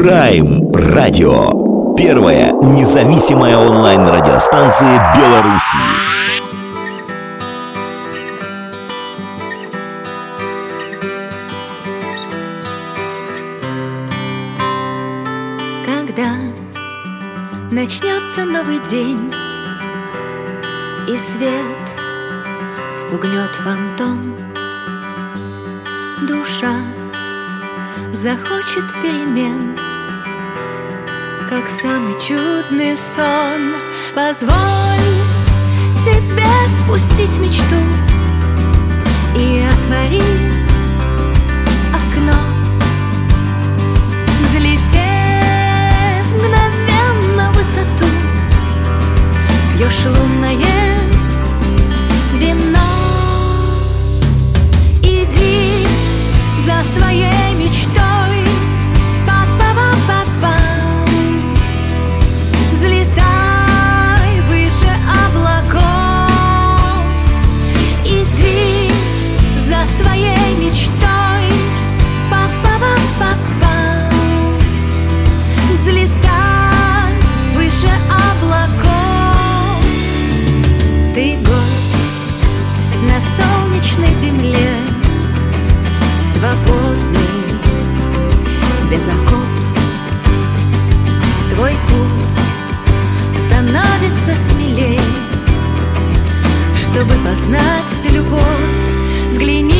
Прайм Радио. Первая независимая онлайн-радиостанция Беларуси. Когда начнется новый день И свет спугнет фантом Душа захочет перемен Как самый чудный сон. Позволь себе впустить мечту И отвори окно. Взлетев мгновенно в высоту Пьешь лунное Чтобы познать любовь. Взгляни,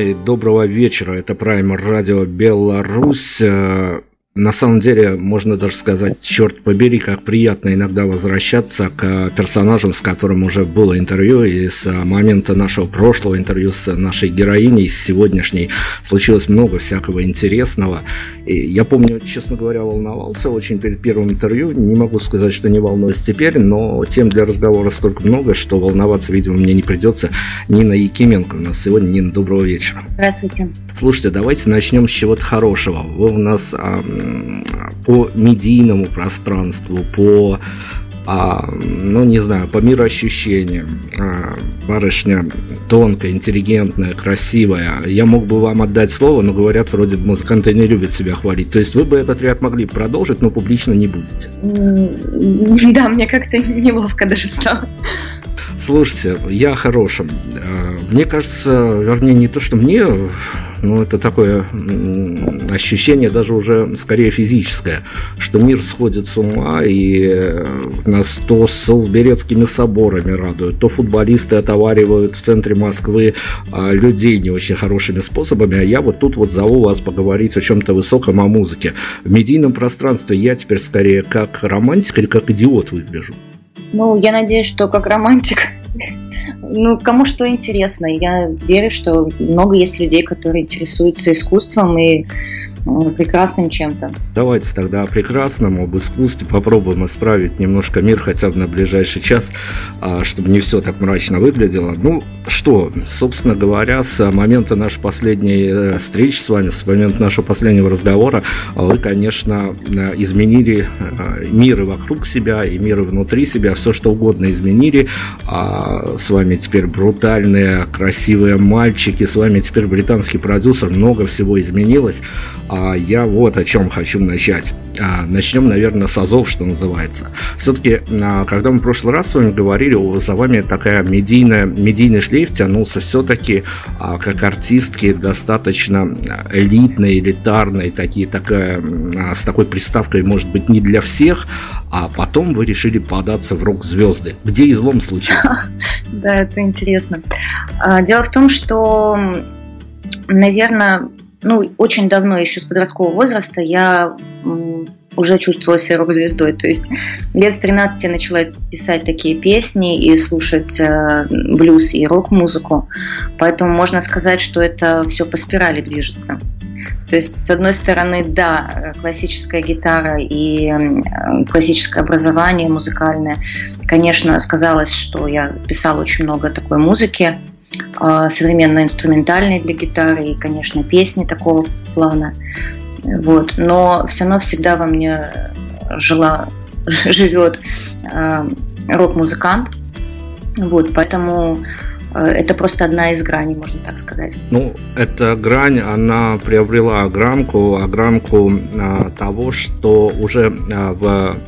огромный, доброго вечера, это Прайм Радио Беларусь. Э, На самом деле, можно даже сказать, черт побери, как приятно иногда возвращаться к персонажам, с которым уже было интервью, и с момента нашего прошлого интервью с нашей героиней, с сегодняшней, случилось много всякого интересного. И я помню, честно говоря, волновался очень перед первым интервью, не могу сказать, что не волнуюсь теперь, но тем для разговора столько много, что волноваться, видимо, мне не придется. Нина Якименко у нас сегодня. Нина, доброго вечера. Здравствуйте. Слушайте, давайте начнем с чего-то хорошего. Вы у нас по медийному пространству, по, а, ну не знаю, по мироощущениям, а, барышня тонкая, интеллигентная, красивая. Я мог бы вам отдать слово, но говорят, вроде музыканты не любят себя хвалить. То есть вы бы этот ряд могли продолжить, но публично не будете. Да, мне как-то неловко даже стало. Слушайте, я о хорошем. Э, Мне кажется, вернее, не то, что мне, ну, это такое ощущение даже уже скорее физическое, что мир сходит с ума, и э, нас то с Солсберецкими соборами радуют, то футболисты отоваривают в центре Москвы а, людей не очень хорошими способами, а я вот тут вот зову вас поговорить о чем-то высоком, о музыке. В медийном пространстве я теперь скорее как романтик или как идиот выгляжу. Ну, я надеюсь, что как романтик. Ну, кому что интересно. Я верю, что много есть людей, которые интересуются искусством и прекрасным чем-то. Давайте тогда о прекрасном, об искусстве попробуем исправить немножко мир хотя бы на ближайший час, а, чтобы не все так мрачно выглядело. Ну что, собственно говоря, с момента нашей последней э, встречи с вами, с момента нашего последнего разговора, а, вы, конечно, э, изменили э, мир и вокруг себя, и мир и внутри себя, все что угодно изменили. А С вами теперь брутальные, красивые мальчики, с вами теперь британский продюсер, много всего изменилось. А я вот о чем хочу начать. А, начнем, наверное, с азов, что называется. Все-таки, а, когда мы в прошлый раз с вами говорили, за вами такая медийная, медийный шлейф тянулся все-таки а, как артистки достаточно элитной, элитарной, такие, такая, с такой приставкой, может быть, не для всех, а потом вы решили податься в рок-звезды. Где излом случился? Да, это интересно. Дело в том, что, наверное, ну, очень давно, еще с подросткового возраста, я уже чувствовала себя рок-звездой. То есть лет с 13 я начала писать такие песни и слушать э, блюз и рок-музыку. Поэтому можно сказать, что это все по спирали движется. То есть, с одной стороны, да, э, классическая гитара и э, классическое образование музыкальное, конечно, сказалось, что я писала очень много такой музыки, современно инструментальной для гитары и, конечно, песни такого плана. Вот. Но все равно всегда во мне жила, живет э, рок-музыкант. Вот, поэтому э, это просто одна из граней, можно так сказать. Ну, эта грань, она приобрела огранку, огранку а, того, что уже а, в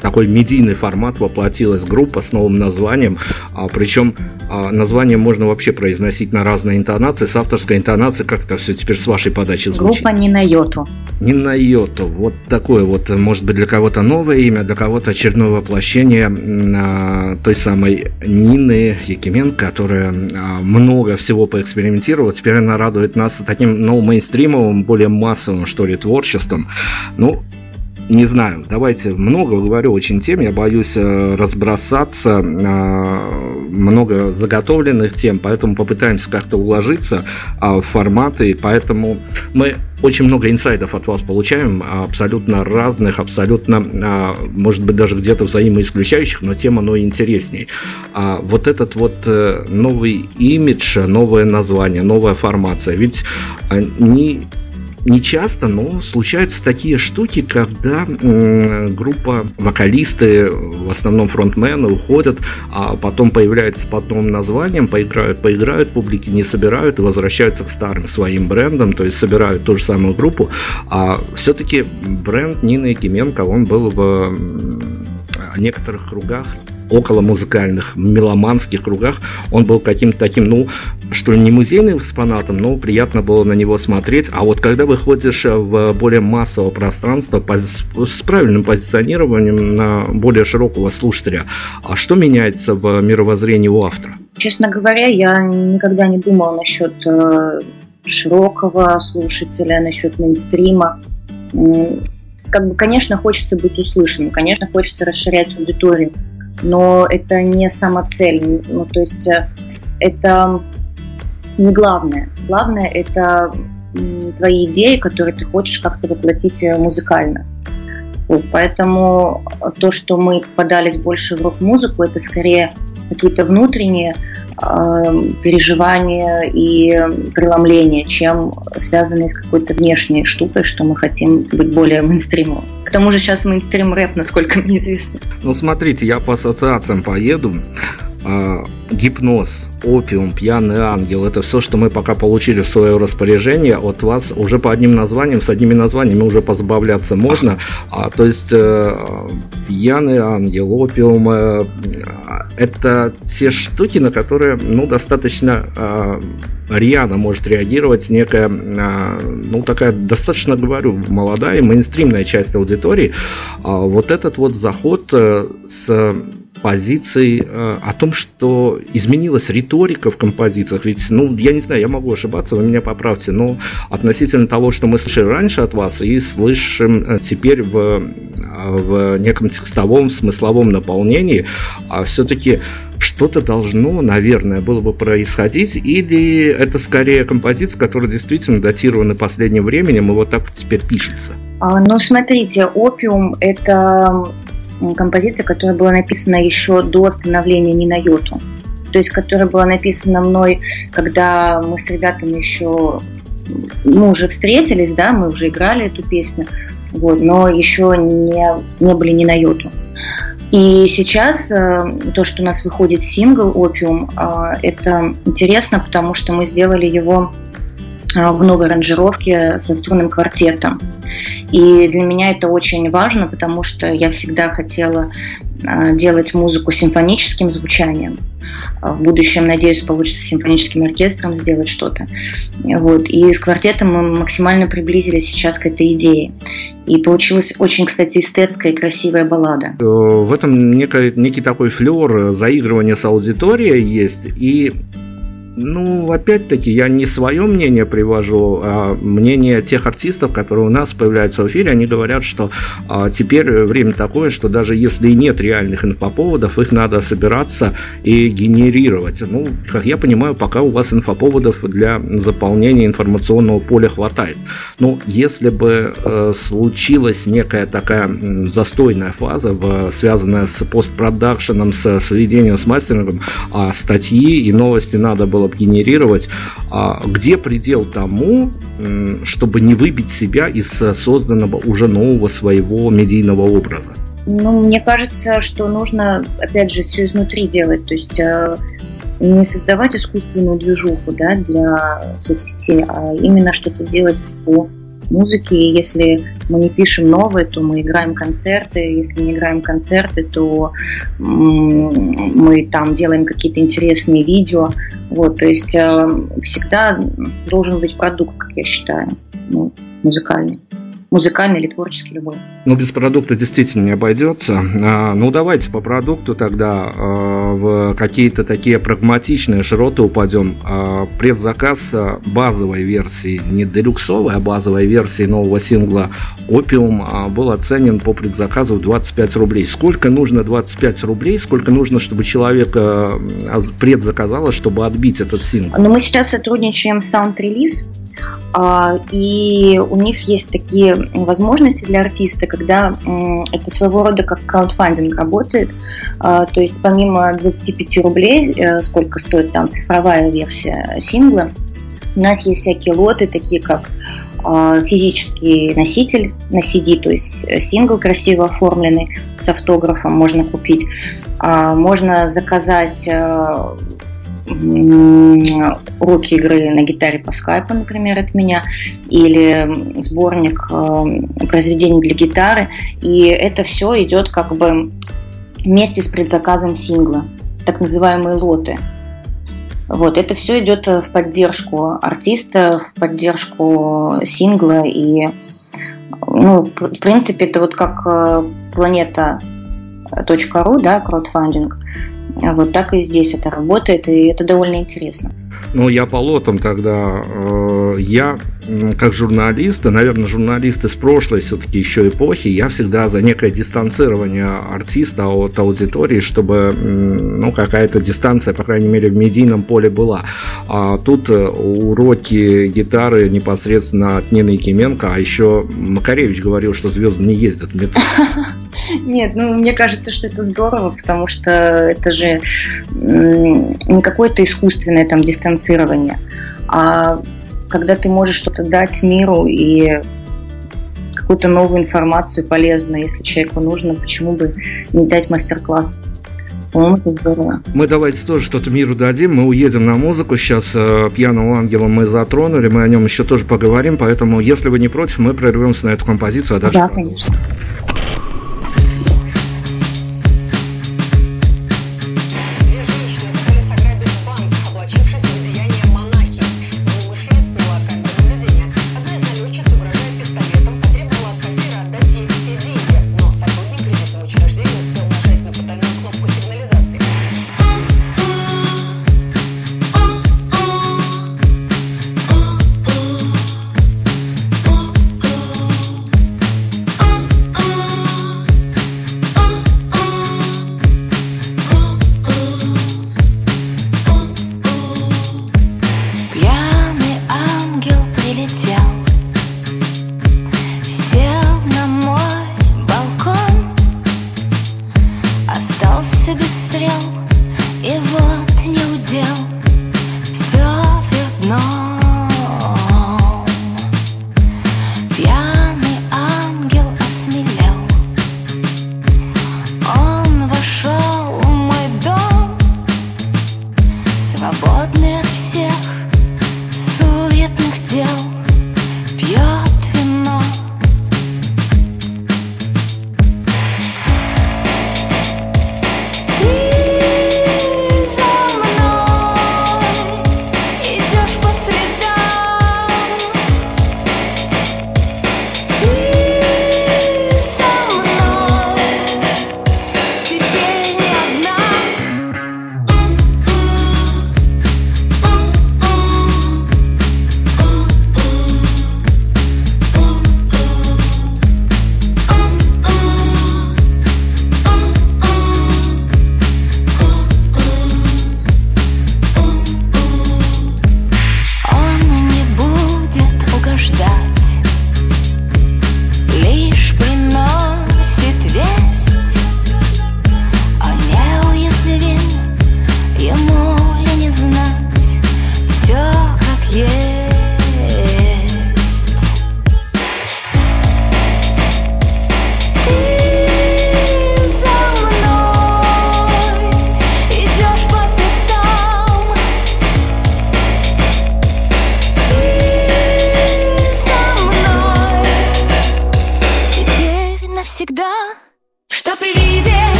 такой медийный формат воплотилась группа с новым названием, а, причем а, название можно вообще произносить на разные интонации, с авторской интонацией, как это все теперь с вашей подачи звучит. Группа не на йоту. Не на йоту. Вот такое вот, может быть, для кого-то новое имя, для кого-то очередное воплощение а, той самой Нины Якименко, которая а, много всего поэкспериментировала. Теперь она радует нас таким, ну, мейнстримовым, более массовым, что ли, творчеством. Ну, не знаю, давайте много говорю очень тем, я боюсь э, разбросаться, э, много заготовленных тем, поэтому попытаемся как-то уложиться а, в форматы, поэтому мы очень много инсайдов от вас получаем, абсолютно разных, абсолютно, а, может быть, даже где-то взаимоисключающих, но тема, но интересней. А вот этот вот э, новый имидж, новое название, новая формация, ведь а, не не часто, но случаются такие штуки, когда группа вокалисты, в основном фронтмены, уходят, а потом появляются под новым названием, поиграют, поиграют, публики не собирают и возвращаются к старым своим брендам, то есть собирают ту же самую группу. А все-таки бренд Нины Якименко, он был в некоторых кругах около музыкальных, меломанских кругах, он был каким-то таким, ну, что ли, не музейным экспонатом, но приятно было на него смотреть. А вот когда выходишь в более массовое пространство пози- с правильным позиционированием на более широкого слушателя, а что меняется в мировоззрении у автора? Честно говоря, я никогда не думала насчет э, широкого слушателя, насчет мейнстрима. Как бы, конечно, хочется быть услышанным, конечно, хочется расширять аудиторию, но это не самоцель. Ну, то есть э, это не главное. Главное это твои идеи, которые ты хочешь как-то воплотить э, музыкально. Вот, поэтому то, что мы подались больше в рок-музыку, это скорее какие-то внутренние переживания и преломления, чем связанные с какой-то внешней штукой, что мы хотим быть более мейнстримовым. К тому же сейчас мейнстрим рэп, насколько мне известно. Ну, смотрите, я по ассоциациям поеду. А, гипноз, опиум, пьяный ангел, это все, что мы пока получили в свое распоряжение от вас уже по одним названиям, с одними названиями уже позабавляться можно. А, то есть э, пьяный ангел, опиум, э, это те штуки, на которые, ну, достаточно э, рьяно может реагировать некая, э, ну, такая достаточно, говорю, молодая, мейнстримная часть аудитории. А вот этот вот заход э, с позиции э, о том, что изменилась риторика в композициях. Ведь, ну, я не знаю, я могу ошибаться, вы меня поправьте, но относительно того, что мы слышали раньше от вас и слышим э, теперь в, в неком текстовом, смысловом наполнении, а все-таки что-то должно, наверное, было бы происходить, или это скорее композиция, которая действительно датирована последним временем, и вот так теперь пишется? А, ну, смотрите, «Опиум» — это композиция, которая была написана еще до становления «Ни на йоту». То есть, которая была написана мной, когда мы с ребятами еще мы уже встретились, да, мы уже играли эту песню, вот, но еще не, не были ни на йоту. И сейчас э, то, что у нас выходит сингл «Опиум», э, это интересно, потому что мы сделали его в новой аранжировке со струнным квартетом. И для меня это очень важно, потому что я всегда хотела делать музыку симфоническим звучанием. В будущем, надеюсь, получится с симфоническим оркестром сделать что-то. Вот. И с квартетом мы максимально приблизились сейчас к этой идее. И получилась очень, кстати, эстетская и красивая баллада. Э, в этом некий, некий такой флер заигрывания с аудиторией есть. И ну, опять-таки, я не свое мнение привожу, а мнение тех артистов, которые у нас появляются в эфире. Они говорят, что а, теперь время такое, что даже если нет реальных инфоповодов, их надо собираться и генерировать. Ну, как я понимаю, пока у вас инфоповодов для заполнения информационного поля хватает. Ну, если бы э, случилась некая такая застойная фаза, в, связанная с постпродакшеном, с сведением, с мастерингом, а статьи и новости надо было способ генерировать, а где предел тому, чтобы не выбить себя из созданного уже нового своего медийного образа? Ну, мне кажется, что нужно, опять же, все изнутри делать, то есть э, не создавать искусственную движуху да, для соцсетей, а именно что-то делать по музыки. Если мы не пишем новые, то мы играем концерты. Если не играем концерты, то мы там делаем какие-то интересные видео. Вот, то есть э, всегда должен быть продукт, как я считаю, ну, музыкальный музыкальный или творческий любой. Ну, без продукта действительно не обойдется. А, ну, давайте по продукту тогда а, в какие-то такие прагматичные широты упадем. А, предзаказ базовой версии, не делюксовой, а базовой версии нового сингла «Опиум» был оценен по предзаказу в 25 рублей. Сколько нужно 25 рублей, сколько нужно, чтобы человек предзаказало, чтобы отбить этот сингл? Ну, мы сейчас сотрудничаем с Sound Release, и у них есть такие возможности для артиста, когда это своего рода как краудфандинг работает. А, то есть помимо 25 рублей, э, сколько стоит там цифровая версия сингла, у нас есть всякие лоты, такие как а, физический носитель на CD, то есть э, сингл красиво оформленный с автографом можно купить. Можно заказать э, уроки игры на гитаре по скайпу, например, от меня, или сборник э, произведений для гитары. И это все идет как бы вместе с предзаказом сингла, так называемые лоты. Вот, это все идет в поддержку артиста, в поддержку сингла. И, ну, в принципе, это вот как э, планета.ру, да, краудфандинг. Вот так и здесь это работает, и это довольно интересно. Ну, я по лотам тогда. Э, я, как журналист, и, наверное, журналист из прошлой все-таки еще эпохи, я всегда за некое дистанцирование артиста от аудитории, чтобы, ну, какая-то дистанция, по крайней мере, в медийном поле была. А тут э, уроки гитары непосредственно от Нины Якименко, а еще Макаревич говорил, что звезды не ездят в метро. Нет, ну, мне кажется, что это здорово, потому что это же не какое-то искусственное там дистанцирование, а когда ты можешь что-то дать миру и какую-то новую информацию полезную, если человеку нужно, почему бы не дать мастер-класс? По-моему, это здорово. Мы давайте тоже что-то миру дадим. Мы уедем на музыку. Сейчас э, пьяного ангела мы затронули. Мы о нем еще тоже поговорим. Поэтому, если вы не против, мы прервемся на эту композицию, а дальше да, конечно.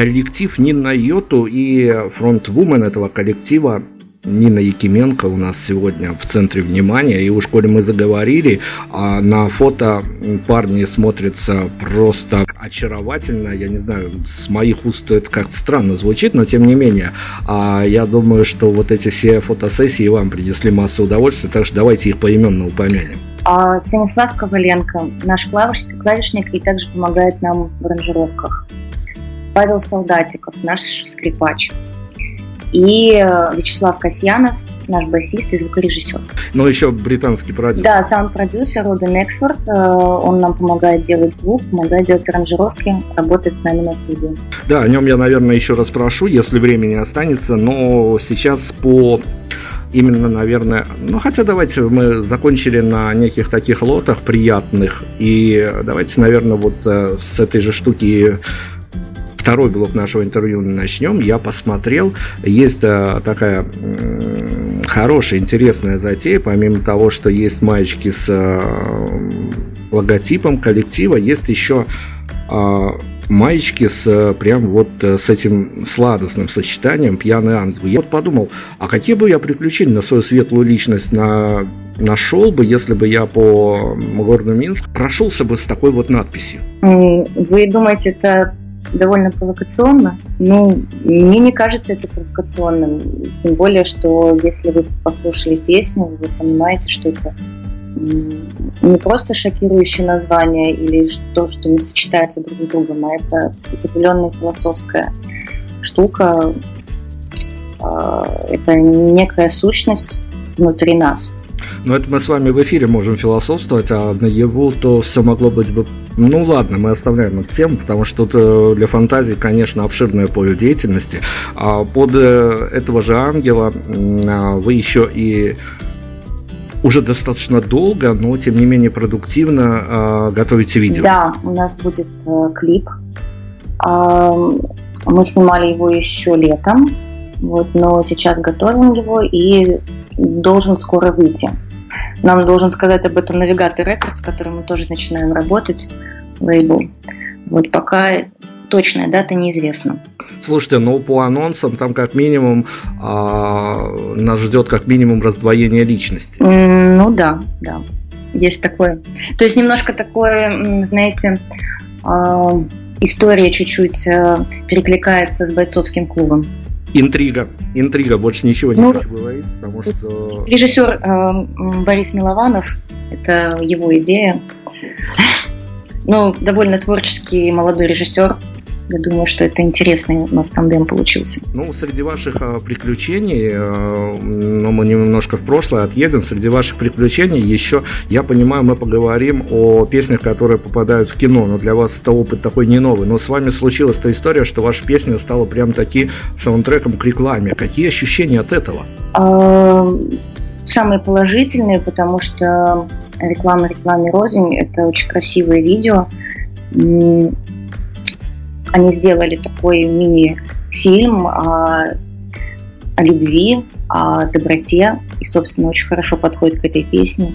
Коллектив Нина Йоту и фронтвумен этого коллектива Нина Якименко у нас сегодня в центре внимания. И уж коли мы заговорили, а на фото парни смотрятся просто очаровательно. Я не знаю, с моих уст это как-то странно звучит, но тем не менее. А я думаю, что вот эти все фотосессии вам принесли массу удовольствия, так что давайте их поименно упомянем. А Станислав Коваленко, наш клавиш- клавишник, и также помогает нам в аранжировках. Павел Солдатиков, наш скрипач. И э, Вячеслав Касьянов, наш басист и звукорежиссер. Ну, еще британский продюсер. Да, саунд-продюсер Робин Эксфорд, э, он нам помогает делать звук, помогает делать аранжировки, работает с нами на студии. Да, о нем я, наверное, еще раз прошу, если времени останется, но сейчас по именно, наверное, ну хотя давайте мы закончили на неких таких лотах приятных, и давайте, наверное, вот э, с этой же штуки второй блок нашего интервью начнем. Я посмотрел, есть э, такая хорошая, интересная затея, помимо того, что есть маечки с э, логотипом коллектива, есть еще а, маечки с э, прям вот с этим сладостным сочетанием пьяный ангел. Я вот подумал, а какие бы я приключения на свою светлую личность на нашел бы, если бы я по городу Минск прошелся бы с такой вот надписью. Вы думаете, это довольно провокационно? Ну, мне не кажется это провокационным. Тем более, что если вы послушали песню, вы понимаете, что это не просто шокирующее название или то, что не сочетается друг с другом, а это определенная философская штука. А, Это некая сущность внутри нас. Но это мы с вами в эфире можем философствовать, а на его то все могло быть бы... Ну ладно, мы оставляем эту тему, потому что тут э, для фантазии, конечно, обширное поле деятельности. А под э, этого же ангела а, вы еще и уже достаточно долго, но тем не менее продуктивно э, готовите видео. Да, у нас будет э, клип. Э, мы снимали его еще летом, вот, но сейчас готовим его и должен скоро выйти. Нам должен сказать об этом навигатор Records, с которым мы тоже начинаем работать, лейбл. Вот пока точная дата неизвестна. Слушайте, ну по анонсам там как минимум а, нас ждет как минимум раздвоение личности. Ну да, да, есть такое. То есть немножко такое, знаете, а, история чуть-чуть а, перекликается с бойцовским клубом. Интрига, интрига, больше ничего не ну, хочу говорить, потому что... Режиссер э, Борис Милованов, это его идея. Ну, довольно творческий молодой режиссер, я думаю, что это интересный у нас тандем получился. Ну, среди ваших а, приключений, а, ну, мы немножко в прошлое отъедем, среди ваших приключений еще, я понимаю, мы поговорим о песнях, которые попадают в кино, но для вас это опыт такой не новый. Но с вами случилась та история, что ваша песня стала прям таки саундтреком к рекламе. Какие ощущения от этого? А, самые положительные, потому что реклама рекламе рознь – это очень красивое видео они сделали такой мини-фильм о, о любви, о доброте, и, собственно, очень хорошо подходит к этой песне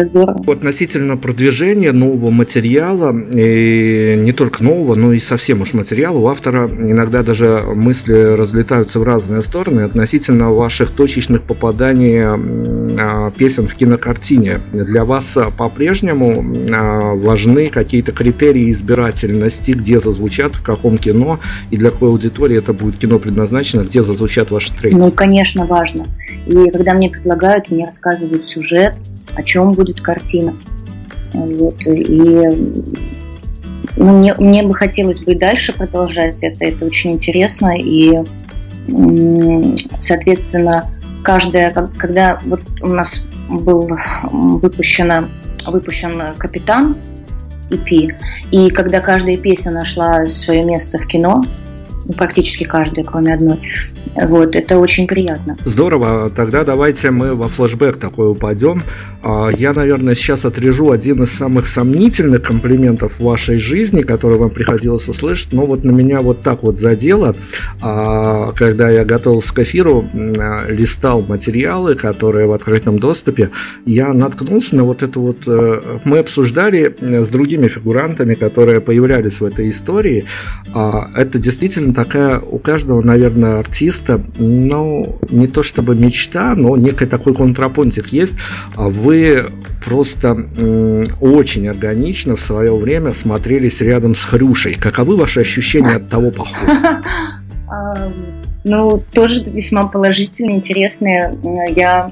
это здорово. Относительно продвижения нового материала, и не только нового, но и совсем уж материала, у автора иногда даже мысли разлетаются в разные стороны относительно ваших точечных попаданий а, песен в кинокартине. Для вас по-прежнему а, важны какие-то критерии избирательности, где зазвучат, в каком кино, и для какой аудитории это будет кино предназначено, где зазвучат ваши треки? Ну, конечно, важно. И когда мне предлагают, мне рассказывают сюжет, о чем будет картина. Вот, и ну, мне, мне бы хотелось бы и дальше продолжать это, это очень интересно, и, соответственно, каждая, когда вот у нас был выпущена, выпущен «Капитан», EP, и когда каждая песня нашла свое место в кино, ну, практически каждая, кроме одной, вот, это очень приятно. Здорово. Тогда давайте мы во флешбэк такой упадем. А, я, наверное, сейчас отрежу один из самых сомнительных комплиментов в вашей жизни, который вам приходилось услышать, но вот на меня вот так вот задело, а, когда я готовился к эфиру, листал материалы, которые в открытом доступе, я наткнулся на вот это вот... Э, мы обсуждали с другими фигурантами, которые появлялись в этой истории. А, это действительно такая у каждого, наверное, артиста, ну, не то чтобы мечта, но некий такой контрапунктик есть. Вы просто очень органично в свое время смотрелись рядом с Хрюшей. Каковы ваши ощущения от того похода? Ну, тоже весьма положительные, интересные. Я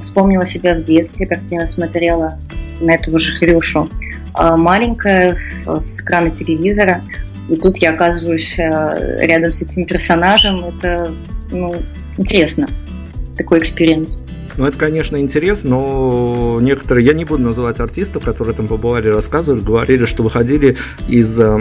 вспомнила себя в детстве, как я смотрела на эту же Хрюшу. А, маленькая, с экрана телевизора. И тут я оказываюсь э, рядом с этим персонажем. Это ну, интересно, такой experience. Ну, это, конечно, интересно, но некоторые, я не буду называть артистов, которые там побывали, рассказывали, говорили, что выходили из э,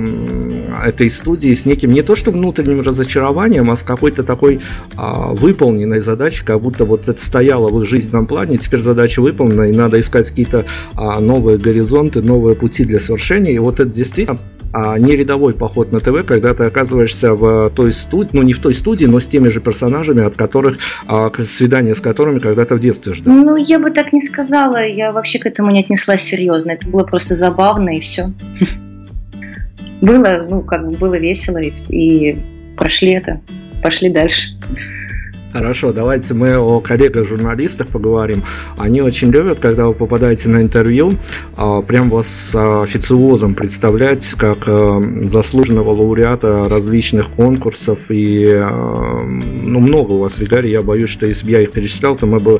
этой студии с неким не то что внутренним разочарованием, а с какой-то такой э, выполненной задачей, как будто вот это стояло в их жизненном плане, теперь задача выполнена, и надо искать какие-то э, новые горизонты, новые пути для совершения. И вот это действительно а не рядовой поход на ТВ, когда ты оказываешься в той студии, ну не в той студии, но с теми же персонажами, от которых, а, свидание с которыми когда-то в детстве ждал. Ну, я бы так не сказала, я вообще к этому не отнеслась серьезно, это было просто забавно и все. Было, ну, как бы было весело и прошли это, пошли дальше. Хорошо, давайте мы о коллегах-журналистах поговорим. Они очень любят, когда вы попадаете на интервью, а, прям вас официозом представлять как а, заслуженного лауреата различных конкурсов. И а, ну, много у вас регалий. Я боюсь, что если бы я их перечислял, то мы бы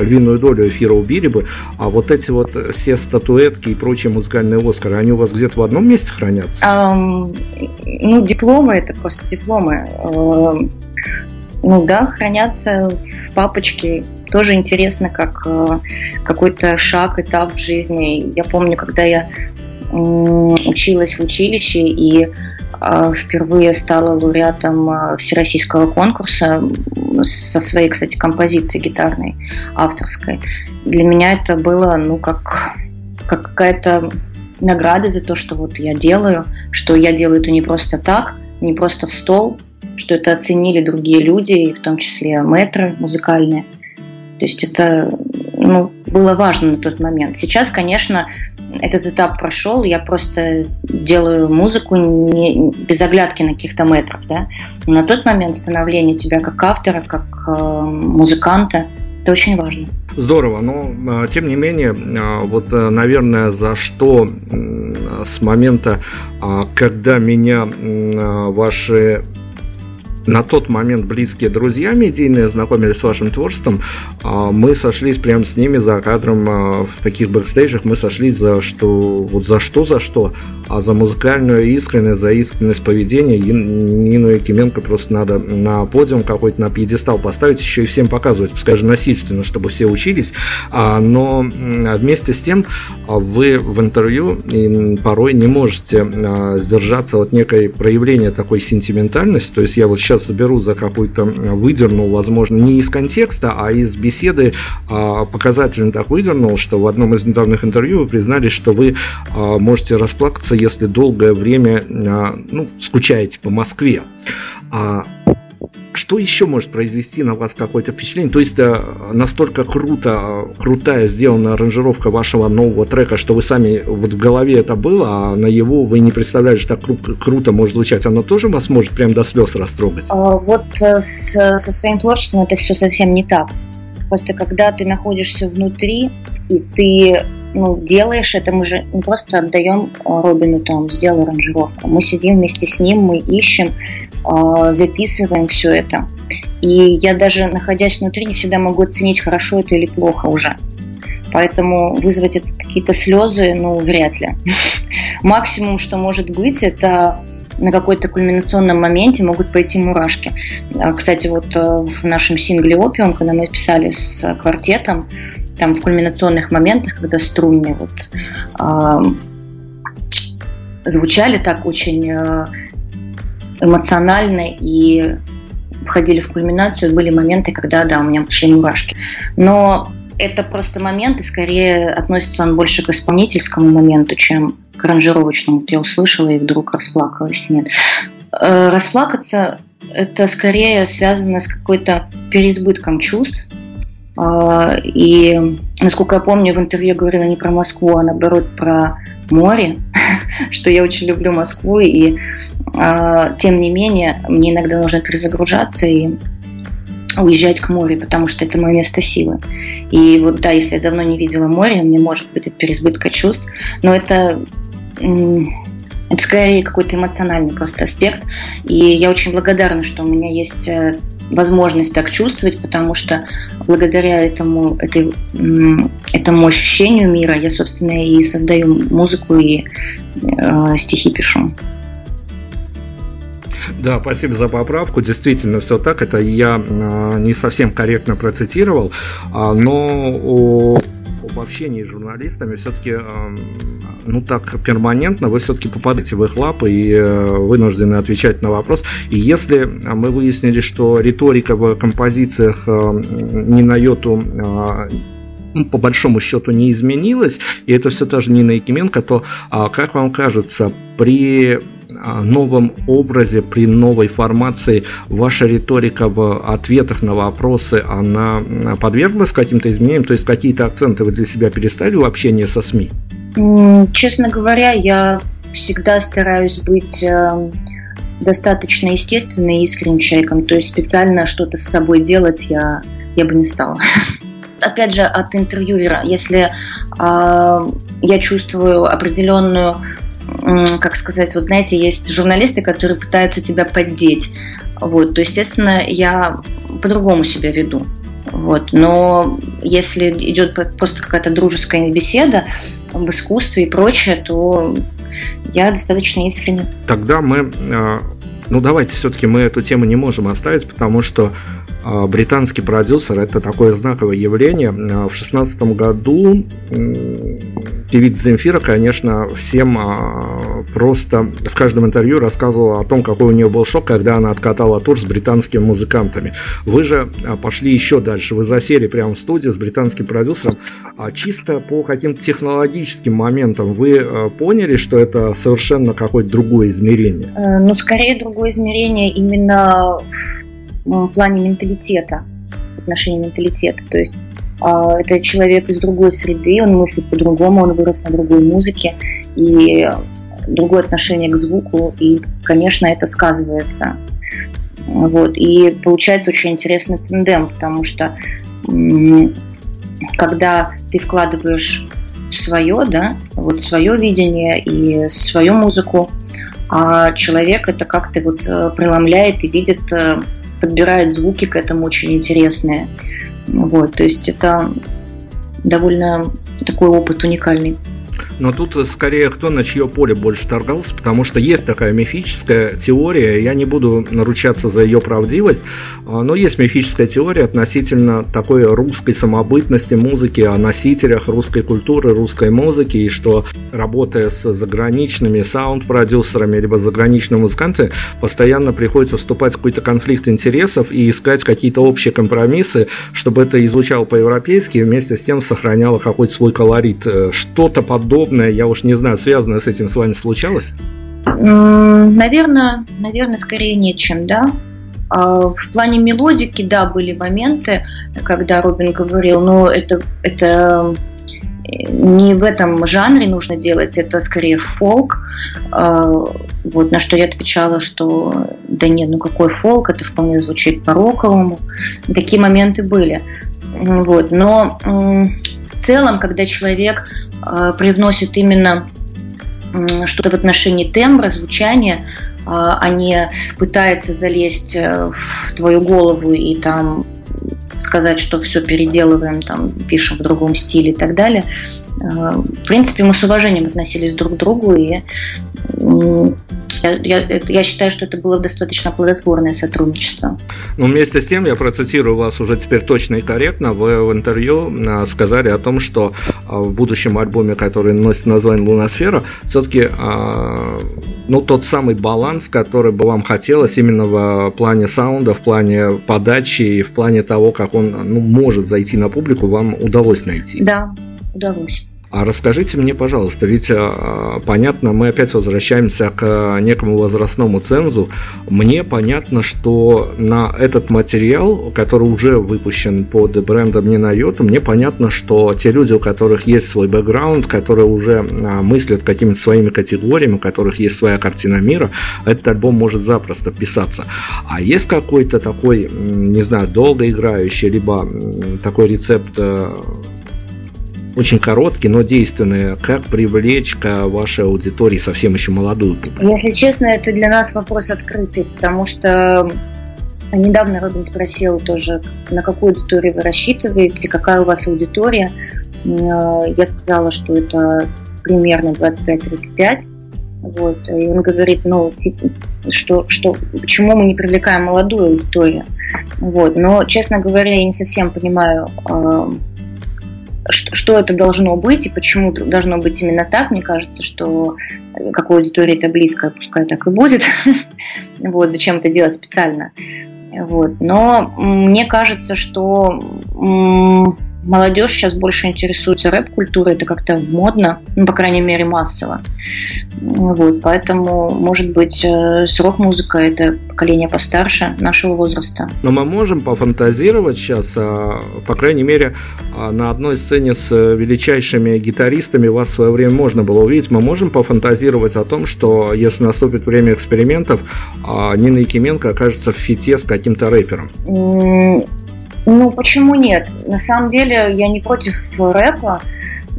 львиную долю эфира убили бы. А вот эти вот все статуэтки и прочие музыкальные Оскары, они у вас где-то в одном месте хранятся? Um, ну, дипломы это просто дипломы. Ну да, хранятся в папочке. Тоже интересно, как э, какой-то шаг, этап в жизни. Я помню, когда я училась в училище и э, впервые стала лауреатом э, всероссийского конкурса со своей, кстати, композицией гитарной, авторской. Для меня это было, ну, как, как какая-то награда за то, что вот я делаю, что я делаю это не просто так, не просто в стол, что это оценили другие люди, в том числе мэтры музыкальные. То есть это ну, было важно на тот момент. Сейчас, конечно, этот этап прошел, я просто делаю музыку не, без оглядки на каких-то метров. Да? Но на тот момент становление тебя как автора, как э, музыканта, это очень важно. Здорово, но тем не менее, а, вот, э, наверное, за что с момента, а, когда меня ваши на тот момент близкие друзья медийные знакомились с вашим творчеством, а, мы сошлись прямо с ними за кадром а, в таких бэкстейджах, мы сошлись за что, вот за что, за что, а за музыкальную искренность, за искренность поведения Нину Якименко просто надо на подиум какой-то, на пьедестал поставить, еще и всем показывать, пускай же насильственно, чтобы все учились, а, но вместе с тем вы в интервью порой не можете сдержаться от некой проявления такой сентиментальности, то есть я вот сейчас беру за какой-то, выдернул, возможно, не из контекста, а из беседы а, показательно так выдернул, что в одном из недавних интервью вы признались, что вы а, можете расплакаться, если долгое время а, ну, скучаете по Москве. А, что еще может произвести на вас какое-то впечатление? То есть э, настолько круто, крутая сделана аранжировка вашего нового трека, что вы сами вот в голове это было, а на его вы не представляли, что так кру- круто может звучать. Оно тоже вас может прям до слез растрогать? А, вот э, с, со своим творчеством это все совсем не так. Просто когда ты находишься внутри, и ты ну, делаешь это, мы же не просто отдаем Робину там, сделай аранжировку. Мы сидим вместе с ним, мы ищем, а, записываем все это. И я даже, находясь внутри, не всегда могу оценить, хорошо это или плохо уже. Поэтому вызвать это какие-то слезы, ну, вряд ли. Максимум, что может быть, это на какой-то кульминационном моменте могут пойти мурашки. А, кстати, вот э, в нашем сингле «Опиум», когда мы писали с квартетом, там в кульминационных моментах, когда струнные вот э, звучали так очень э, эмоционально и входили в кульминацию, были моменты, когда, да, у меня пошли мурашки. Но это просто момент, и скорее относится он больше к исполнительскому моменту, чем к аранжировочному. Вот я услышала и вдруг расплакалась. Нет. Э, расплакаться это скорее связано с какой-то переизбытком чувств, а, и, насколько я помню, в интервью говорила не про Москву, а наоборот про море, что я очень люблю Москву, и а, тем не менее мне иногда нужно перезагружаться и уезжать к морю, потому что это мое место силы. И вот да, если я давно не видела море, мне может быть от переизбытка чувств, но это это скорее какой-то эмоциональный просто аспект. И я очень благодарна, что у меня есть э, возможность так чувствовать, потому что благодаря этому, этой, этому ощущению мира я, собственно, и создаю музыку и э, стихи пишу. Да, спасибо за поправку. Действительно, все так. Это я э, не совсем корректно процитировал, э, но об общении с журналистами все-таки, эм, ну так, перманентно вы все-таки попадаете в их лапы и э, вынуждены отвечать на вопрос. И если мы выяснили, что риторика в композициях э, не на йоту э, ну, по большому счету не изменилась, и это все та же Нина Якименко, то а, как вам кажется, при а, новом образе, при новой формации ваша риторика в ответах на вопросы, она подверглась каким-то изменениям? То есть какие-то акценты вы для себя переставили в общении со СМИ? Честно говоря, я всегда стараюсь быть э, достаточно естественным и искренним человеком. То есть специально что-то с собой делать я, я бы не стала. Опять же, от интервьюера, если э, я чувствую определенную как сказать, вот знаете, есть журналисты, которые пытаются тебя поддеть. Вот, то, естественно, я по-другому себя веду. Вот. Но если идет просто какая-то дружеская беседа об искусстве и прочее, то я достаточно искренне. Тогда мы э, Ну давайте все-таки мы эту тему не можем оставить, потому что британский продюсер это такое знаковое явление. А, в шестнадцатом году певица Земфира, конечно, всем а, просто в каждом интервью рассказывала о том, какой у нее был шок, когда она откатала тур с британскими музыкантами. Вы же пошли еще дальше, вы засели прямо в студии с британским продюсером, а чисто по каким-то технологическим моментам вы поняли, что это совершенно какое-то другое измерение? Э, ну, скорее другое измерение именно в плане менталитета, отношения менталитета. То есть а, это человек из другой среды, он мыслит по-другому, он вырос на другой музыке и другое отношение к звуку, и, конечно, это сказывается. Вот. И получается очень интересный тандем, потому что когда ты вкладываешь свое, да, вот свое видение и свою музыку, а человек это как-то вот э, преломляет и видит э, подбирает звуки к этому очень интересные. Вот, то есть это довольно такой опыт уникальный. Но тут скорее кто на чье поле больше торгался, потому что есть такая мифическая теория, я не буду наручаться за ее правдивость, а, но есть мифическая теория относительно такой русской самобытности музыки, о носителях русской культуры, русской музыки, и что работая с заграничными саунд-продюсерами либо заграничными музыкантами, постоянно приходится вступать в какой-то конфликт интересов и искать какие-то общие компромиссы, чтобы это изучало по-европейски и вместе с тем сохраняло какой-то свой колорит. Э, что-то подобное подобное, я уж не знаю, связанное с этим с вами случалось? Наверное, наверное, скорее нет, чем да. А, в плане мелодики, да, были моменты, когда Робин говорил, ну, это, это э, не в этом жанре нужно делать, это скорее фолк. А, вот на что я отвечала, что да нет, ну какой фолк, это вполне звучит по-роковому. Такие моменты были. Вот. Но целом, когда человек Э, привносит именно что-то в отношении тембра, звучания, а не пытается залезть э, в твою голову и там сказать, что все переделываем, там, пишем в другом стиле и так далее. В принципе, мы с уважением относились друг к другу, и я, я, я считаю, что это было достаточно плодотворное сотрудничество. Ну, вместе с тем, я процитирую вас уже теперь точно и корректно, вы в интервью а, сказали о том, что а, в будущем альбоме, который носит название «Луносфера», все-таки а, ну, тот самый баланс, который бы вам хотелось именно в плане саунда, в плане подачи и в плане того, как он ну, может зайти на публику, вам удалось найти. Да, удалось. А расскажите мне, пожалуйста, ведь а, понятно, мы опять возвращаемся к а, некому возрастному цензу. Мне понятно, что на этот материал, который уже выпущен под брендом не на йоту, мне понятно, что те люди, у которых есть свой бэкграунд, которые уже а, мыслят какими-то своими категориями, у которых есть своя картина мира, этот альбом может запросто писаться. А есть какой-то такой, не знаю, долгоиграющий, либо такой рецепт очень короткий, но действенный. Как привлечь к вашей аудитории совсем еще молодую? Если честно, это для нас вопрос открытый, потому что недавно Робин спросил тоже, на какую аудиторию вы рассчитываете, какая у вас аудитория. Я сказала, что это примерно 25-35. Вот. И он говорит, ну, типа, что, что, почему мы не привлекаем молодую аудиторию? Вот. Но, честно говоря, я не совсем понимаю, что это должно быть и почему должно быть именно так. Мне кажется, что э, какой аудитории это близко, пускай так и будет. вот, зачем это делать специально. Вот. Но мне кажется, что молодежь сейчас больше интересуется рэп-культурой, это как-то модно, ну, по крайней мере, массово. Вот, поэтому, может быть, э, с рок-музыкой это поколение постарше нашего возраста. Но мы можем пофантазировать сейчас, а, по крайней мере, а, на одной сцене с величайшими гитаристами вас в свое время можно было увидеть. Мы можем пофантазировать о том, что если наступит время экспериментов, а, Нина Якименко окажется в фите с каким-то рэпером. Ну, почему нет? На самом деле я не против рэпа.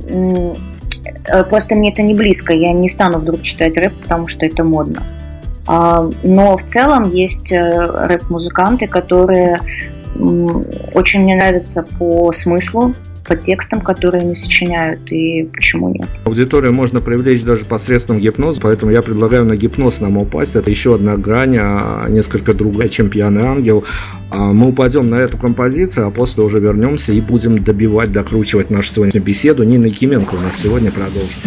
Э, просто мне это не близко. Я не стану вдруг читать рэп, потому что это модно. А, но в целом есть э, рэп-музыканты, которые очень мне нравятся по смыслу, по текстам, которые они сочиняют, и почему нет. Аудиторию можно привлечь даже посредством гипноза, поэтому я предлагаю на гипноз нам упасть. Это еще одна грань, а несколько другая, чем «Пьяный ангел». А мы упадем на эту композицию, а после уже вернемся и будем добивать, докручивать нашу сегодняшнюю беседу. Нина Кименко у нас сегодня продолжит.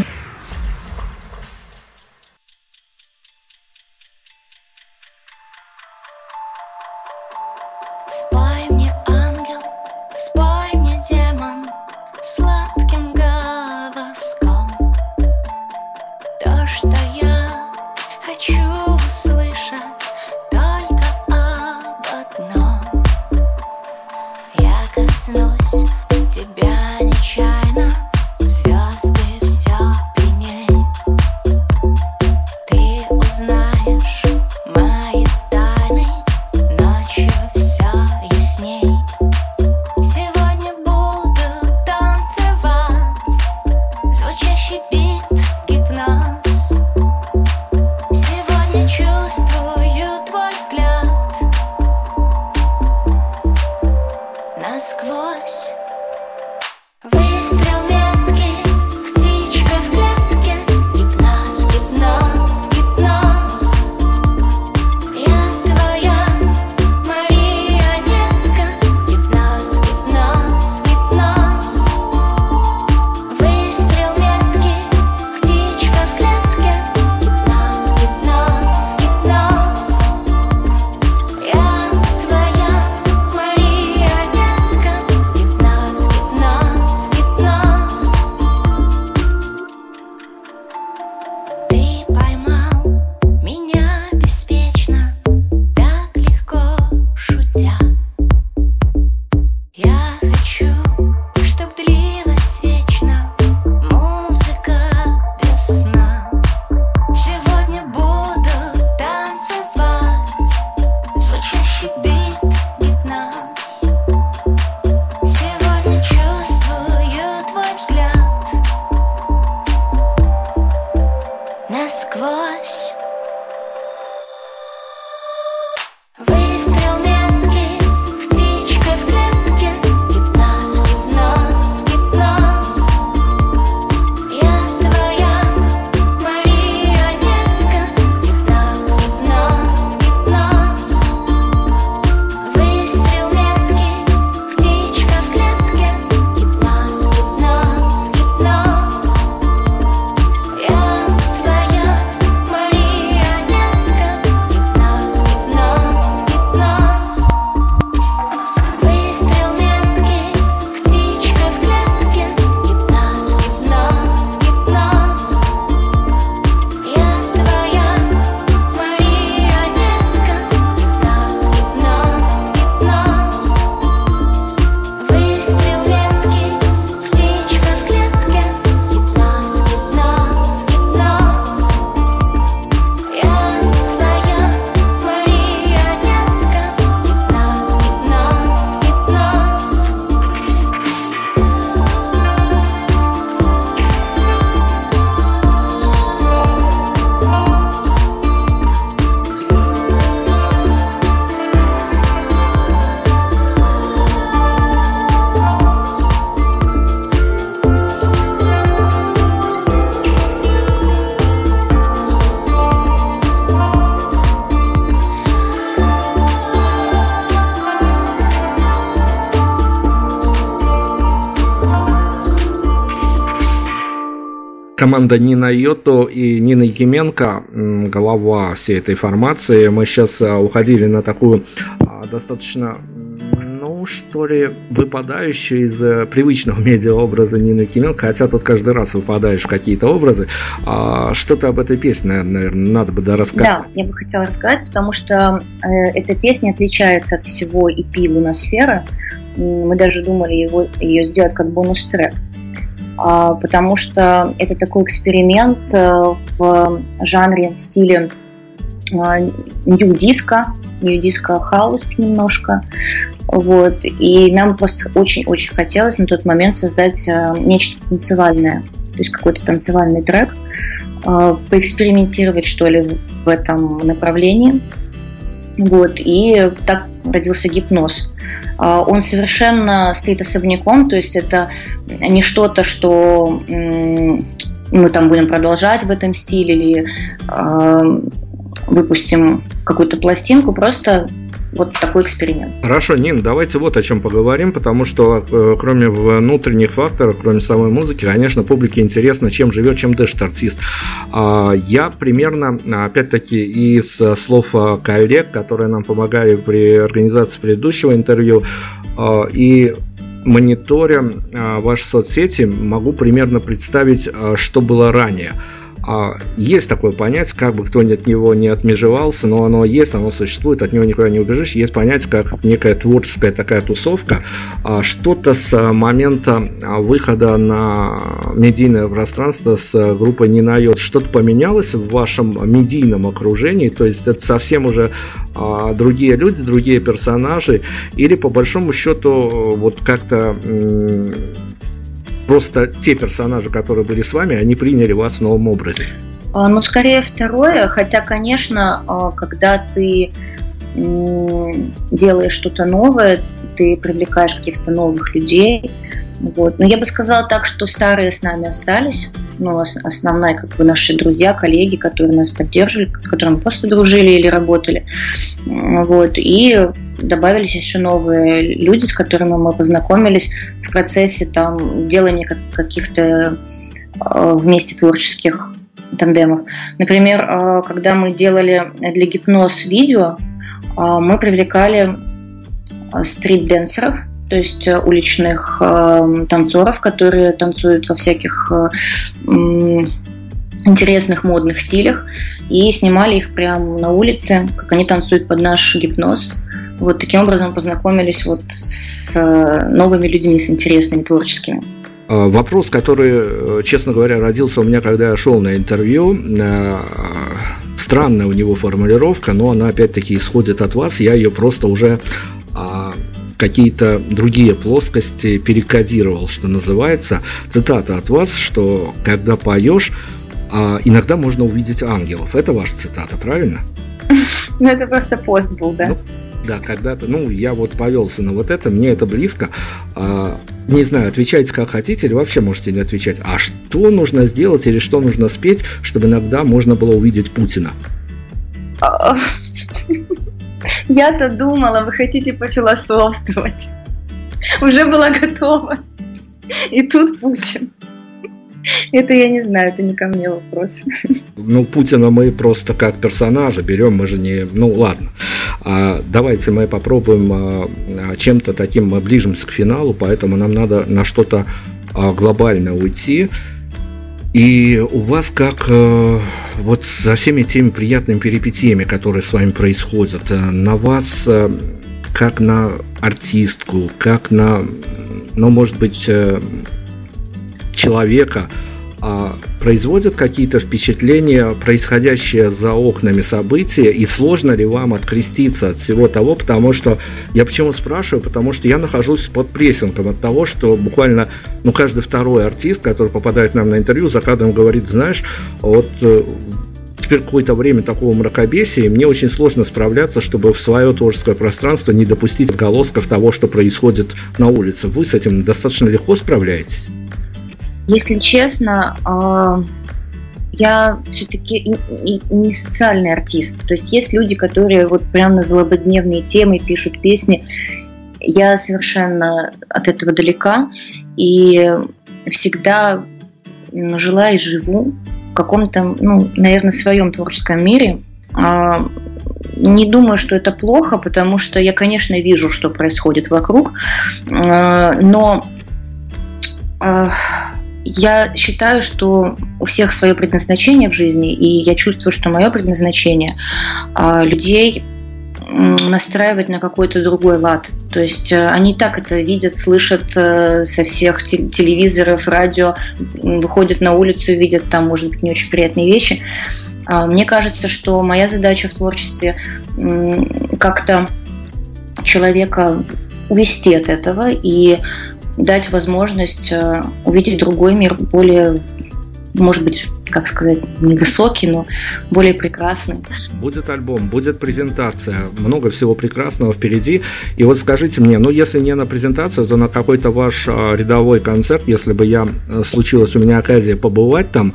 Команда Нина Йото и Нина Якименко, голова всей этой формации. Мы сейчас а, уходили на такую а, достаточно ну, что ли, выпадающую из э, привычного медиаобраза Нины Якименко, хотя тут каждый раз выпадаешь в какие-то образы. А, что-то об этой песне, наверное, надо бы да, рассказать. Да, я бы хотела рассказать, потому что э, эта песня отличается от всего EP «Луносфера». Мы даже думали его, ее сделать как бонус-трек. А, потому что это такой эксперимент э, в жанре, в стиле nu-disco, nu-disco house немножко. Вот. И нам просто очень-очень хотелось на тот момент создать э, нечто танцевальное, то есть какой-то танцевальный трек, э, поэкспериментировать, что ли, в этом направлении. Вот. И так родился гипноз. А, он совершенно стоит особняком, то есть это не что-то, что мы там будем продолжать в этом стиле или а, выпустим какую-то пластинку, просто вот такой эксперимент. Хорошо, Нин, давайте вот о чем поговорим, потому что э, кроме внутренних факторов, кроме самой музыки, конечно, публике интересно, чем живет, чем дышит артист. А, я примерно, опять-таки, из слов э, коллег, которые нам помогали при организации предыдущего интервью, э, и мониторя ваши соцсети, могу примерно представить, что было ранее. А есть такое понятие, как бы кто от него не отмежевался, но оно есть, оно существует, от него никуда не убежишь. Есть понятие, как некая творческая такая тусовка. А что-то с момента а, выхода на медийное пространство с группой «Не найдет», что-то поменялось в вашем медийном окружении? То есть это совсем уже другие люди, другие персонажи? Или по большому счету вот как-то Просто те персонажи, которые были с вами, они приняли вас в новом образе. А, ну, скорее второе, хотя, конечно, а, когда ты делаешь что-то новое, ты привлекаешь каких-то новых людей. Вот. Но я бы сказала так, что старые с нами остались. Ну, основная, как бы, наши друзья, коллеги, которые нас поддерживали, с которыми просто дружили или работали. Вот. И добавились еще новые люди, с которыми мы познакомились в процессе там, делания каких-то э, вместе творческих тандемов. Например, э, когда мы делали для гипноз видео, э, мы привлекали стрит-денсеров, то есть уличных танцоров, которые танцуют во всяких интересных модных стилях, и снимали их прямо на улице, как они танцуют под наш гипноз. Вот таким образом познакомились вот с э, новыми людьми, с интересными, творческими. А, вопрос, который, э, честно говоря, родился у меня, когда я шел на интервью. Э, странная у него формулировка, но она опять-таки исходит от вас. Я ее просто уже а, какие-то другие плоскости перекодировал, что называется. Цитата от вас, что когда поешь, а, иногда можно увидеть ангелов. Это ваша цитата, правильно? Ну, это просто пост был, да. Ну, да, когда-то, ну, я вот повелся на вот это, мне это близко. А, не знаю, отвечайте как хотите, или вообще можете не отвечать. А что нужно сделать или что нужно спеть, чтобы иногда можно было увидеть Путина? Я-то думала, вы хотите пофилософствовать. Уже была готова. И тут Путин. Это я не знаю, это не ко мне вопрос. Ну, Путина мы просто как персонажа берем, мы же не... Ну, ладно. А, давайте мы попробуем а, чем-то таким, мы ближимся к финалу, поэтому нам надо на что-то а, глобальное уйти. И у вас как э, вот со всеми теми приятными перипетиями, которые с вами происходят, э, на вас э, как на артистку, как на, ну, может быть, человека а, производят какие-то впечатления, происходящие за окнами события, и сложно ли вам откреститься от всего того, потому что я почему спрашиваю, потому что я нахожусь под прессингом от того, что буквально ну, каждый второй артист, который попадает нам на интервью, за кадром говорит, знаешь, вот э, теперь какое-то время такого мракобесия, и мне очень сложно справляться, чтобы в свое творческое пространство не допустить отголосков того, что происходит на улице. Вы с этим достаточно легко справляетесь? Если честно, а, я все-таки не социальный артист. То есть есть люди, которые вот прям на злободневные темы пишут песни. Я совершенно от этого далека. И всегда жила и живу в каком-то, ну, наверное, своем творческом мире. А, не думаю, что это плохо, потому что я, конечно, вижу, что происходит вокруг, а, но я считаю, что у всех свое предназначение в жизни, и я чувствую, что мое предназначение а, людей настраивать на какой-то другой лад. То есть э, они так это видят, слышат э, со всех телевизоров, радио, выходят на улицу, видят там, может быть, не очень приятные вещи. А, мне кажется, что моя задача в творчестве как-то человека увести от этого и дать возможность э, увидеть другой мир, более, может быть, как сказать, невысокий, но более прекрасный. Будет альбом, будет презентация, много всего прекрасного впереди. И вот скажите мне, ну если не на презентацию, то на какой-то ваш а, рядовой концерт, если бы я э, случилась у меня оказия побывать там,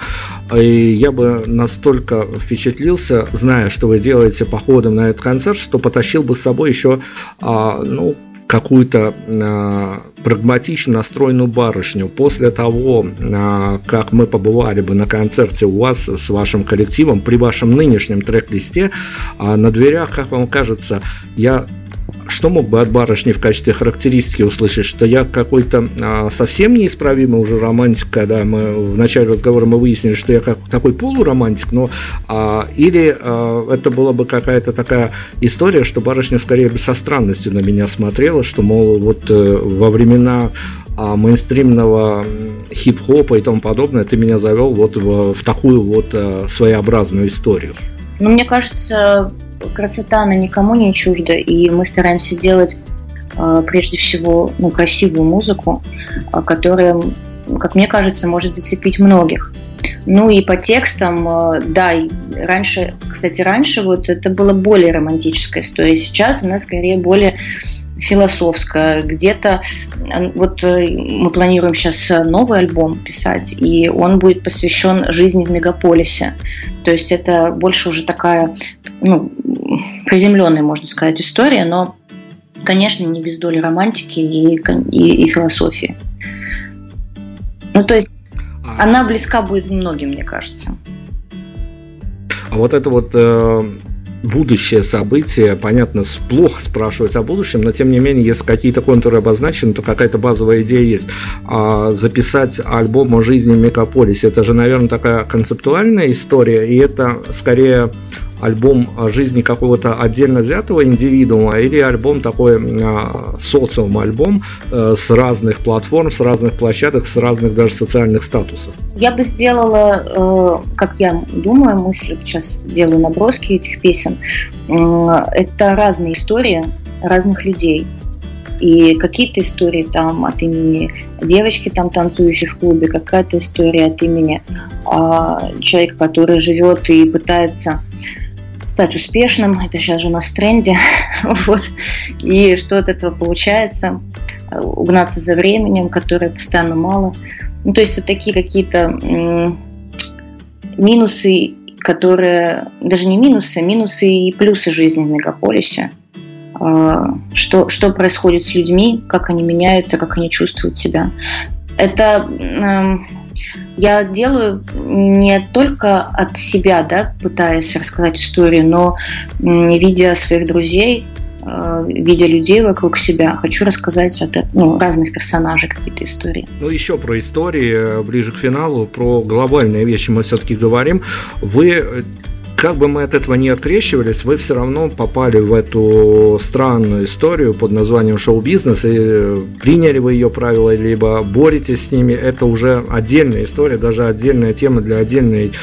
и я бы настолько впечатлился, зная, что вы делаете походом на этот концерт, что потащил бы с собой еще, а, ну, какую-то э, прагматично настроенную барышню. После того, э, как мы побывали бы на концерте у вас с вашим коллективом, при вашем нынешнем трек-листе, э, на дверях, как вам кажется, я что мог бы от барышни в качестве характеристики услышать, что я какой-то а, совсем неисправимый уже романтик, когда мы в начале разговора мы выяснили, что я как такой полуромантик, но а, или а, это была бы какая-то такая история, что барышня скорее бы со странностью на меня смотрела, что мол вот э, во времена а, мейнстримного хип-хопа и тому подобное ты меня завел вот в, в такую вот а, своеобразную историю. Ну, мне кажется, красота, она никому не чужда, и мы стараемся делать э, прежде всего ну, красивую музыку, э, которая, как мне кажется, может зацепить многих. Ну и по текстам, э, да, раньше, кстати, раньше вот это было более романтическая история, сейчас она скорее более философская, где-то вот мы планируем сейчас новый альбом писать, и он будет посвящен жизни в мегаполисе. То есть это больше уже такая ну, приземленная, можно сказать, история, но, конечно, не без доли романтики и, и, и философии. Ну, то есть а... она близка будет многим, мне кажется. А вот это вот э, будущее событие, понятно, плохо спрашивать о будущем, но тем не менее, если какие-то контуры обозначены, то какая-то базовая идея есть. А записать альбом о жизни в мегаполисе, это же, наверное, такая концептуальная история, и это скорее альбом жизни какого-то отдельно взятого индивидуума или альбом такой а, социум альбом а, с разных платформ, с разных площадок, с разных даже социальных статусов? Я бы сделала, э, как я думаю, мысль, сейчас делаю наброски этих песен, э, это разные истории разных людей. И какие-то истории там от имени девочки, там танцующей в клубе, какая-то история от имени а, человека, который живет и пытается стать успешным. Это сейчас же у нас в тренде. вот. И что от этого получается? Угнаться за временем, которое постоянно мало. Ну, то есть вот такие какие-то минусы, которые... Даже не минусы, а минусы и плюсы жизни в мегаполисе. А, что, что происходит с людьми, как они меняются, как они чувствуют себя. Это я делаю не только от себя, да, пытаясь рассказать историю, но видя своих друзей, э, видя людей вокруг себя, хочу рассказать от ну, разных персонажей какие-то истории. Ну, еще про истории э, ближе к финалу, про глобальные вещи мы все-таки говорим. Вы как бы мы от этого не открещивались, вы все равно попали в эту странную историю под названием шоу-бизнес, и приняли вы ее правила, либо боретесь с ними, это уже отдельная история, даже отдельная тема для отдельной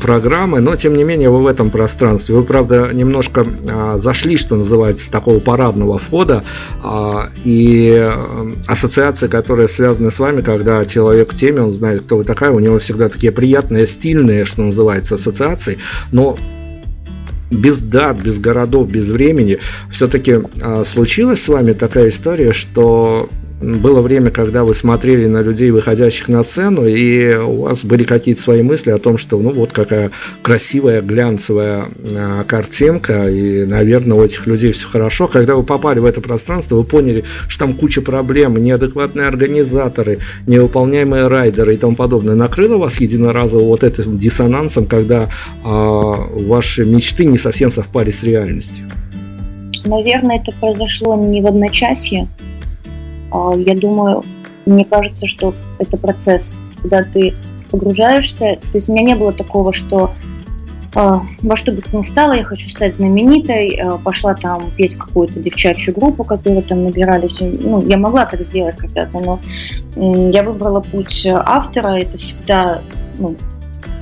программы, но тем не менее вы в этом пространстве. Вы, правда, немножко а, зашли, что называется, с такого парадного входа, а, и а, ассоциации, которые связаны с вами, когда человек в теме, он знает, кто вы такая, у него всегда такие приятные, стильные, что называется, ассоциации, но без дат, без городов, без времени, все-таки а, случилась с вами такая история, что было время, когда вы смотрели на людей, выходящих на сцену, и у вас были какие-то свои мысли о том, что ну вот какая красивая глянцевая э, картинка, и, наверное, у этих людей все хорошо. Когда вы попали в это пространство, вы поняли, что там куча проблем, неадекватные организаторы, невыполняемые райдеры и тому подобное. Накрыло вас единоразово вот этим диссонансом, когда э, ваши мечты не совсем совпали с реальностью? Наверное, это произошло не в одночасье, я думаю, мне кажется, что это процесс, когда ты погружаешься. То есть у меня не было такого, что а, во что бы то ни стало, я хочу стать знаменитой, а, пошла там петь какую-то девчачью группу, которые там набирались. Ну, я могла так сделать когда-то, но я выбрала путь автора, это всегда ну,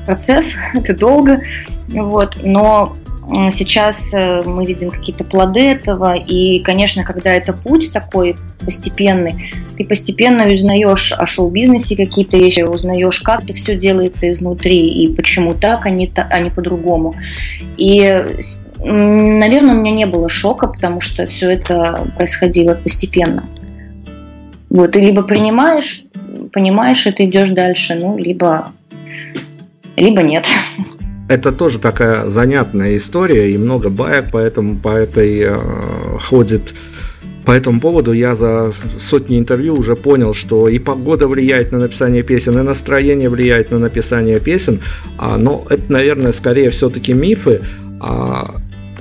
процесс, это долго, вот, но Сейчас э, мы видим какие-то плоды этого, и, конечно, когда это путь такой постепенный, ты постепенно узнаешь о шоу-бизнесе какие-то вещи, узнаешь, как это все делается изнутри, и почему так, а не, а не по-другому. И, наверное, у меня не было шока, потому что все это происходило постепенно. Вот, ты либо принимаешь, понимаешь, и ты идешь дальше, ну, либо, либо нет это тоже такая занятная история, и много баек поэтому по этой э, ходит. По этому поводу я за сотни интервью уже понял, что и погода влияет на написание песен, и настроение влияет на написание песен, а, но это, наверное, скорее все-таки мифы. А,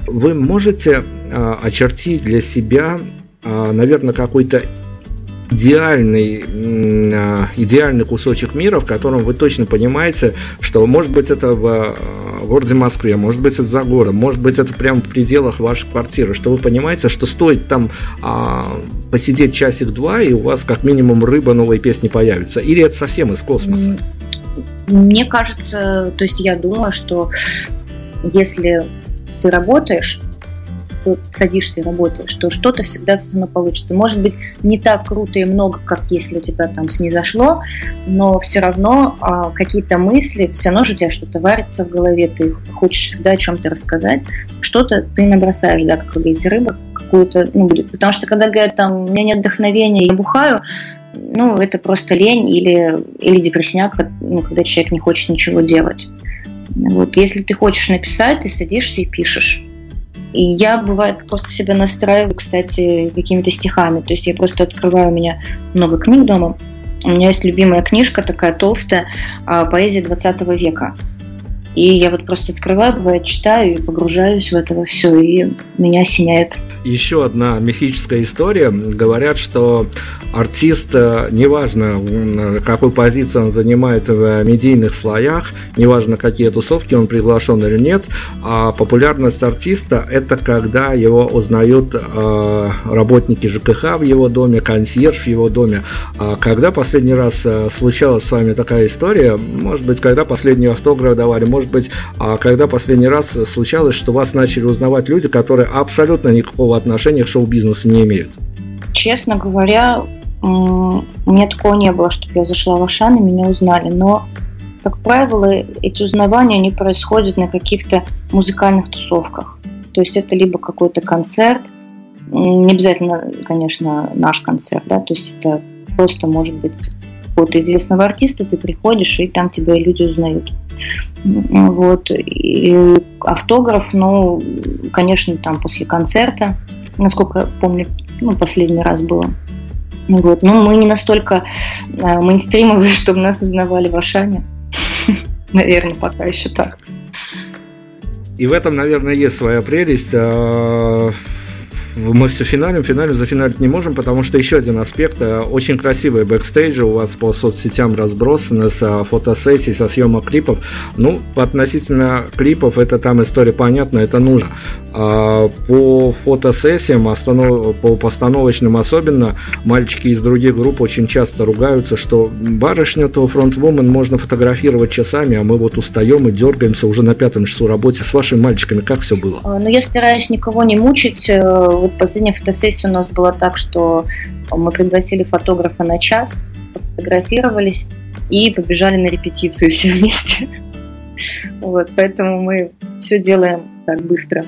вы можете а, очертить для себя, а, наверное, какой-то идеальный, а, идеальный кусочек мира, в котором вы точно понимаете, что может быть это в э, городе Москве, может быть это за городом, может быть это прямо в пределах вашей квартиры, что вы понимаете, что стоит там а, посидеть часик-два, и у вас как минимум рыба новой песни появится. Или это совсем из космоса? Мне кажется, то есть я думаю, что если ты работаешь, садишься и работаешь, то что-то всегда все равно получится. Может быть, не так круто и много, как если у тебя там снизошло, но все равно а, какие-то мысли, все равно же у тебя что-то варится в голове, ты хочешь всегда о чем-то рассказать, что-то ты набросаешь, да, как вы говорите, рыба какую-то, ну, будет. Потому что когда говорят, там, у меня нет вдохновения, я бухаю, ну, это просто лень или, или депрессняк, ну, когда человек не хочет ничего делать. Вот, если ты хочешь написать, ты садишься и пишешь. И я, бывает, просто себя настраиваю, кстати, какими-то стихами. То есть я просто открываю, у меня много книг дома. У меня есть любимая книжка такая толстая, а, поэзия 20 века. И я вот просто открываю, бывает, читаю и погружаюсь в это все, и меня осеняет. Еще одна мифическая история. Говорят, что артист, э, неважно, какую позицию он занимает в медийных слоях, неважно, какие тусовки он приглашен или нет, а популярность артиста – это когда его узнают э, работники ЖКХ в его доме, консьерж в его доме. А когда последний раз э, случалась с вами такая история? Может быть, когда последний автограф давали, может может быть, а когда последний раз случалось, что вас начали узнавать люди, которые абсолютно никакого отношения к шоу-бизнесу не имеют? Честно говоря, меня такого не было, чтобы я зашла в Ашан и меня узнали, но как правило, эти узнавания, они происходят на каких-то музыкальных тусовках. То есть это либо какой-то концерт, не обязательно, конечно, наш концерт, да, то есть это просто может быть какого-то известного артиста, ты приходишь, и там тебя люди узнают. Вот. И автограф, ну, конечно, там после концерта, насколько помню, ну, последний раз было. Вот. Но мы не настолько э, мейнстримовые, чтобы нас узнавали в Ашане. Наверное, пока еще так. И в этом, наверное, есть своя прелесть. Мы все финалим, финалим, зафиналить не можем, потому что еще один аспект. Э, очень красивые бэкстейджи у вас по соцсетям разбросаны с э, фотосессий, со съемок клипов. Ну, относительно клипов, это там история понятна, это нужно. А по фотосессиям, по постановочным особенно, мальчики из других групп очень часто ругаются, что барышню то фронтвумен можно фотографировать часами, а мы вот устаем и дергаемся уже на пятом часу работе. С вашими мальчиками как все было? А, ну, я стараюсь никого не мучить. Вот последняя фотосессия у нас была так, что мы пригласили фотографа на час, фотографировались и побежали на репетицию все вместе. Вот, поэтому мы все делаем так быстро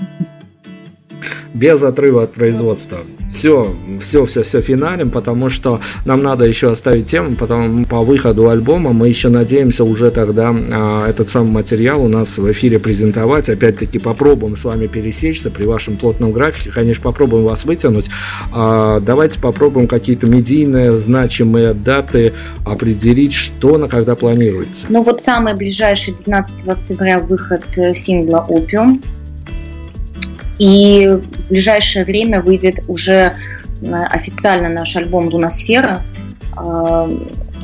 без отрыва от производства. Все, все, все, все финалим, потому что нам надо еще оставить тему, потом по выходу альбома мы еще надеемся уже тогда а, этот самый материал у нас в эфире презентовать. Опять-таки попробуем с вами пересечься при вашем плотном графике, конечно, попробуем вас вытянуть. А, давайте попробуем какие-то медийные значимые даты определить, что на когда планируется. Ну вот самый ближайший 12 октября выход э, сингла «Опиум». И в ближайшее время выйдет уже э, официально наш альбом «Луносфера». Э,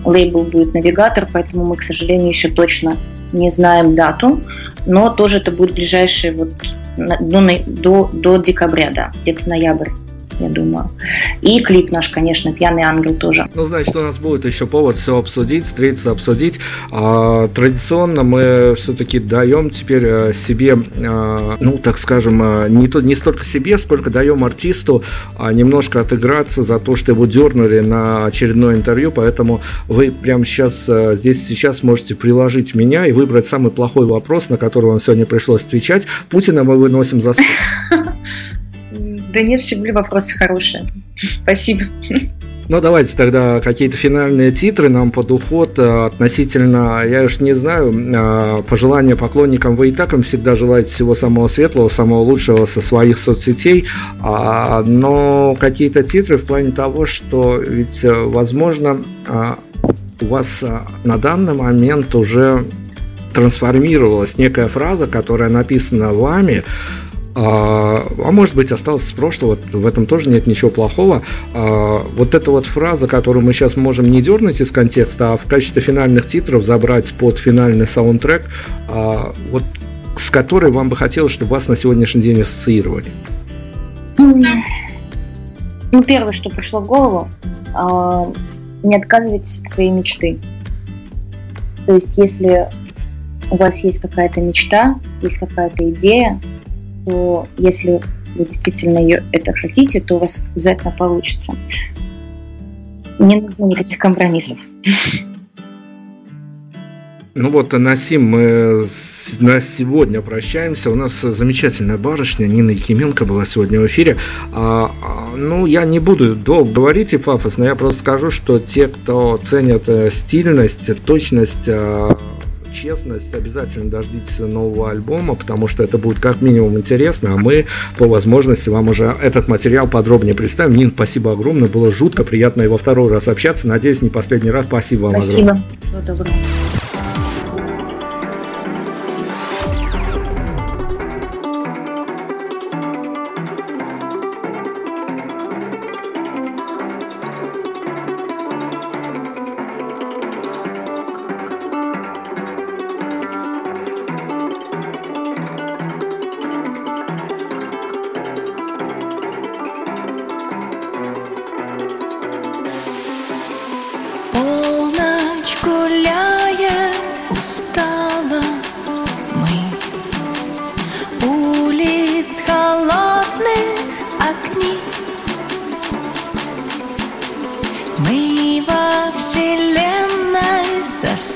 лейбл будет «Навигатор», поэтому мы, к сожалению, еще точно не знаем дату. Но тоже это будет ближайшее вот до, до, до декабря, да, где-то ноябрь. Я думаю. И клип наш, конечно, «Пьяный ангел» тоже. Ну, значит, у нас будет еще повод все обсудить, встретиться, обсудить. А, традиционно мы все-таки даем теперь э, себе, а, ну, так скажем, э, не, то, не столько себе, сколько даем артисту а, немножко отыграться за то, что его дернули на очередное интервью, поэтому вы прямо сейчас, э, здесь сейчас можете приложить меня и выбрать самый плохой вопрос, на который вам сегодня пришлось отвечать. Путина мы выносим за стол. Да нет, всегда вопросы хорошие. Спасибо. Ну, давайте тогда какие-то финальные титры нам под уход э, относительно, я уж не знаю, э, пожелания поклонникам вы и так им всегда желаете всего самого светлого, самого лучшего со своих соцсетей, а, но какие-то титры в плане того, что ведь, э, возможно, у вас на данный момент уже трансформировалась некая фраза, которая написана вами, а, а может быть осталось с прошлого, в этом тоже нет ничего плохого. А, вот эта вот фраза, которую мы сейчас можем не дернуть из контекста, а в качестве финальных титров забрать под финальный саундтрек, а, вот с которой вам бы хотелось, чтобы вас на сегодняшний день ассоциировали? Ну, первое, что пришло в голову, а, не отказывайтесь от своей мечты. То есть, если у вас есть какая-то мечта, есть какая-то идея, то если вы действительно ее это хотите, то у вас обязательно получится. Не нужно никаких компромиссов. Ну вот, Насим, мы на сегодня прощаемся. У нас замечательная барышня Нина Якименко была сегодня в эфире. А, а, ну, я не буду долго говорить и пафосно, я просто скажу, что те, кто ценят э, стильность, точность, а, честность, обязательно дождитесь нового альбома, потому что это будет как минимум интересно, а мы по возможности вам уже этот материал подробнее представим. Нин, спасибо огромное, было жутко приятно и во второй раз общаться. Надеюсь, не последний раз. Спасибо вам спасибо. огромное. Всего доброго. Совсем